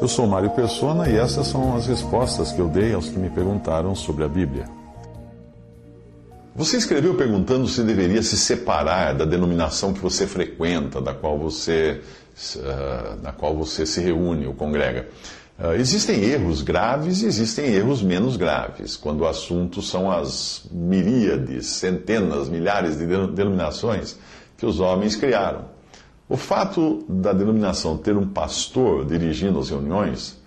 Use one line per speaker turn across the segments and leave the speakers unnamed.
Eu sou Mário Persona e essas são as respostas que eu dei aos que me perguntaram sobre a Bíblia.
Você escreveu perguntando se deveria se separar da denominação que você frequenta, da qual você, uh, na qual você se reúne ou congrega. Uh, existem erros graves e existem erros menos graves, quando o assunto são as miríades, centenas, milhares de denominações que os homens criaram. O fato da denominação ter um pastor dirigindo as reuniões,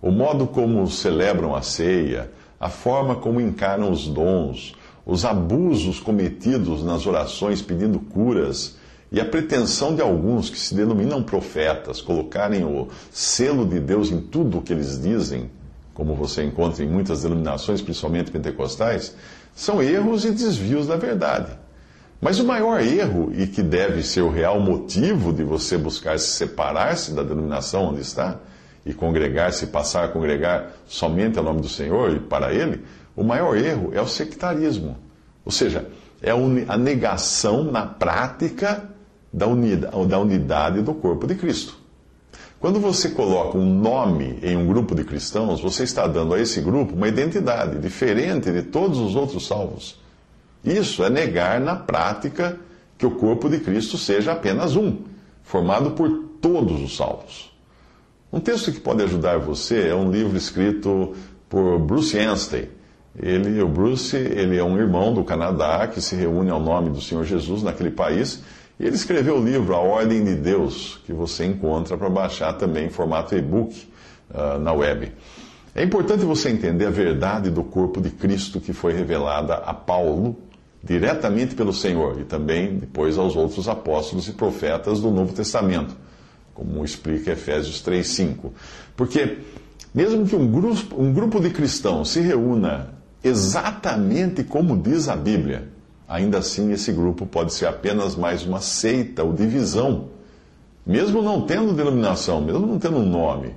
o modo como celebram a ceia, a forma como encaram os dons, os abusos cometidos nas orações pedindo curas e a pretensão de alguns que se denominam profetas colocarem o selo de Deus em tudo o que eles dizem, como você encontra em muitas denominações, principalmente pentecostais, são erros e desvios da verdade. Mas o maior erro, e que deve ser o real motivo de você buscar se separar-se da denominação onde está, e congregar-se, passar a congregar somente ao nome do Senhor e para Ele, o maior erro é o sectarismo. Ou seja, é a negação na prática da unidade do corpo de Cristo. Quando você coloca um nome em um grupo de cristãos, você está dando a esse grupo uma identidade diferente de todos os outros salvos. Isso é negar na prática que o corpo de Cristo seja apenas um, formado por todos os salvos. Um texto que pode ajudar você é um livro escrito por Bruce Anstey ele, o Bruce, ele é um irmão do Canadá que se reúne ao nome do Senhor Jesus naquele país. E ele escreveu o livro A Ordem de Deus, que você encontra para baixar também em formato e-book uh, na web. É importante você entender a verdade do corpo de Cristo que foi revelada a Paulo diretamente pelo Senhor e também depois aos outros apóstolos e profetas do Novo Testamento, como explica Efésios 3:5. Porque mesmo que um grupo, um grupo de cristãos se reúna exatamente como diz a Bíblia, ainda assim esse grupo pode ser apenas mais uma seita ou divisão. Mesmo não tendo denominação, mesmo não tendo um nome,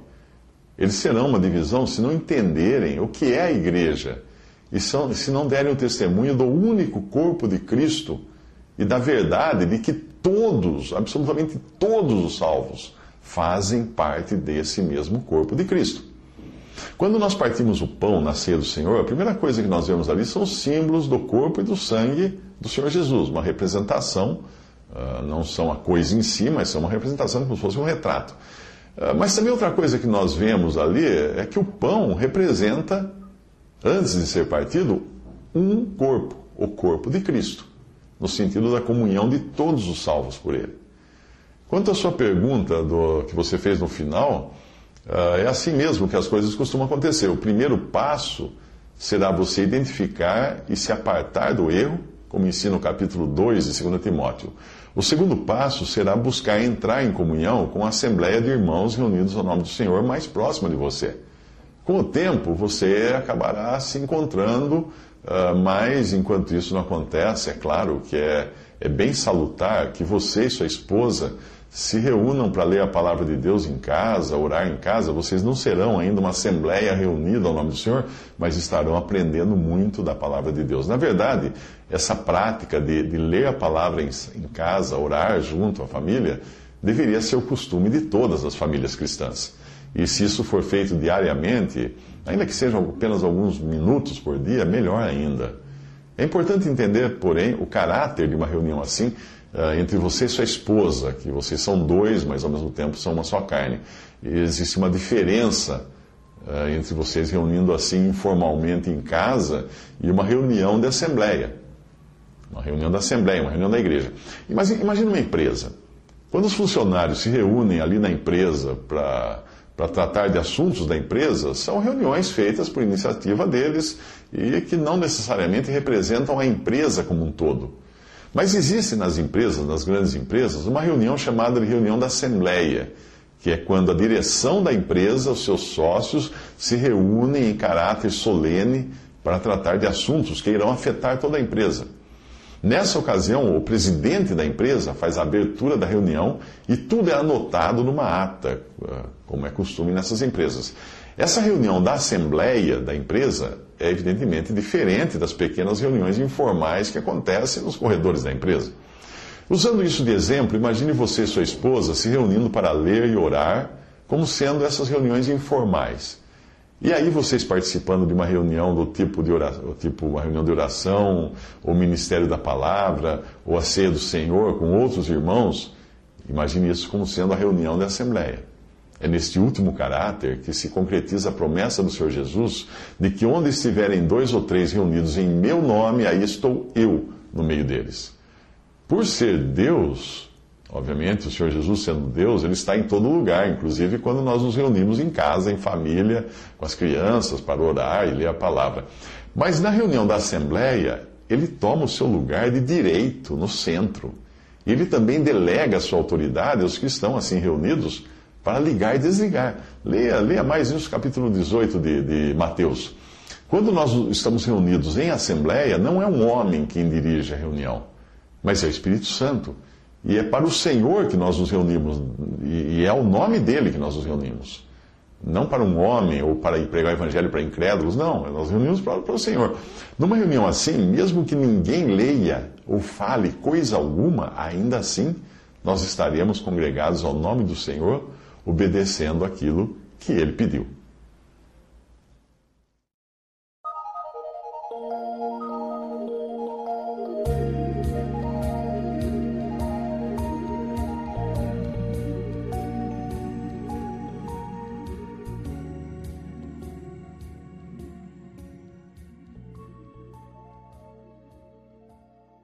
eles serão uma divisão se não entenderem o que é a igreja e se não derem o testemunho do único corpo de Cristo e da verdade de que todos, absolutamente todos os salvos, fazem parte desse mesmo corpo de Cristo. Quando nós partimos o pão na ceia do Senhor, a primeira coisa que nós vemos ali são os símbolos do corpo e do sangue do Senhor Jesus, uma representação, uh, não são a coisa em si, mas são uma representação como se fosse um retrato. Uh, mas também outra coisa que nós vemos ali é que o pão representa, antes de ser partido, um corpo, o corpo de Cristo, no sentido da comunhão de todos os salvos por ele. Quanto à sua pergunta do, que você fez no final, Uh, é assim mesmo que as coisas costumam acontecer. O primeiro passo será você identificar e se apartar do erro, como ensina o capítulo 2 de 2 Timóteo. O segundo passo será buscar entrar em comunhão com a assembleia de irmãos reunidos ao nome do Senhor mais próxima de você. Com o tempo, você acabará se encontrando, uh, mas enquanto isso não acontece, é claro que é, é bem salutar que você e sua esposa se reúnam para ler a palavra de Deus em casa, orar em casa, vocês não serão ainda uma assembleia reunida ao nome do Senhor, mas estarão aprendendo muito da palavra de Deus. Na verdade, essa prática de, de ler a palavra em, em casa, orar junto à família, deveria ser o costume de todas as famílias cristãs. E se isso for feito diariamente, ainda que sejam apenas alguns minutos por dia, melhor ainda. É importante entender, porém, o caráter de uma reunião assim uh, entre você e sua esposa, que vocês são dois, mas ao mesmo tempo são uma só carne. E existe uma diferença uh, entre vocês reunindo assim informalmente em casa e uma reunião de assembleia. Uma reunião da assembleia, uma reunião da igreja. Imagina uma empresa. Quando os funcionários se reúnem ali na empresa para para tratar de assuntos da empresa são reuniões feitas por iniciativa deles e que não necessariamente representam a empresa como um todo. Mas existe nas empresas, nas grandes empresas, uma reunião chamada de reunião da Assembleia, que é quando a direção da empresa, os seus sócios, se reúnem em caráter solene para tratar de assuntos que irão afetar toda a empresa. Nessa ocasião, o presidente da empresa faz a abertura da reunião e tudo é anotado numa ata, como é costume nessas empresas. Essa reunião da assembleia da empresa é evidentemente diferente das pequenas reuniões informais que acontecem nos corredores da empresa. Usando isso de exemplo, imagine você e sua esposa se reunindo para ler e orar como sendo essas reuniões informais. E aí vocês participando de uma reunião do tipo de oração, tipo uma reunião de oração, ou ministério da palavra, ou a ceia do Senhor com outros irmãos, imagine isso como sendo a reunião da Assembleia. É neste último caráter que se concretiza a promessa do Senhor Jesus de que onde estiverem dois ou três reunidos em meu nome, aí estou eu no meio deles. Por ser Deus, Obviamente, o Senhor Jesus, sendo Deus, ele está em todo lugar, inclusive quando nós nos reunimos em casa, em família, com as crianças, para orar e ler a palavra. Mas na reunião da Assembleia, ele toma o seu lugar de direito no centro. E ele também delega a sua autoridade aos que estão assim reunidos para ligar e desligar. Leia, leia mais isso, capítulo 18 de, de Mateus. Quando nós estamos reunidos em Assembleia, não é um homem quem dirige a reunião, mas é o Espírito Santo. E é para o Senhor que nós nos reunimos, e é o nome dele que nós nos reunimos. Não para um homem ou para pregar o evangelho para incrédulos, não. Nós reunimos para, para o Senhor. Numa reunião assim, mesmo que ninguém leia ou fale coisa alguma, ainda assim nós estaremos congregados ao nome do Senhor, obedecendo aquilo que ele pediu.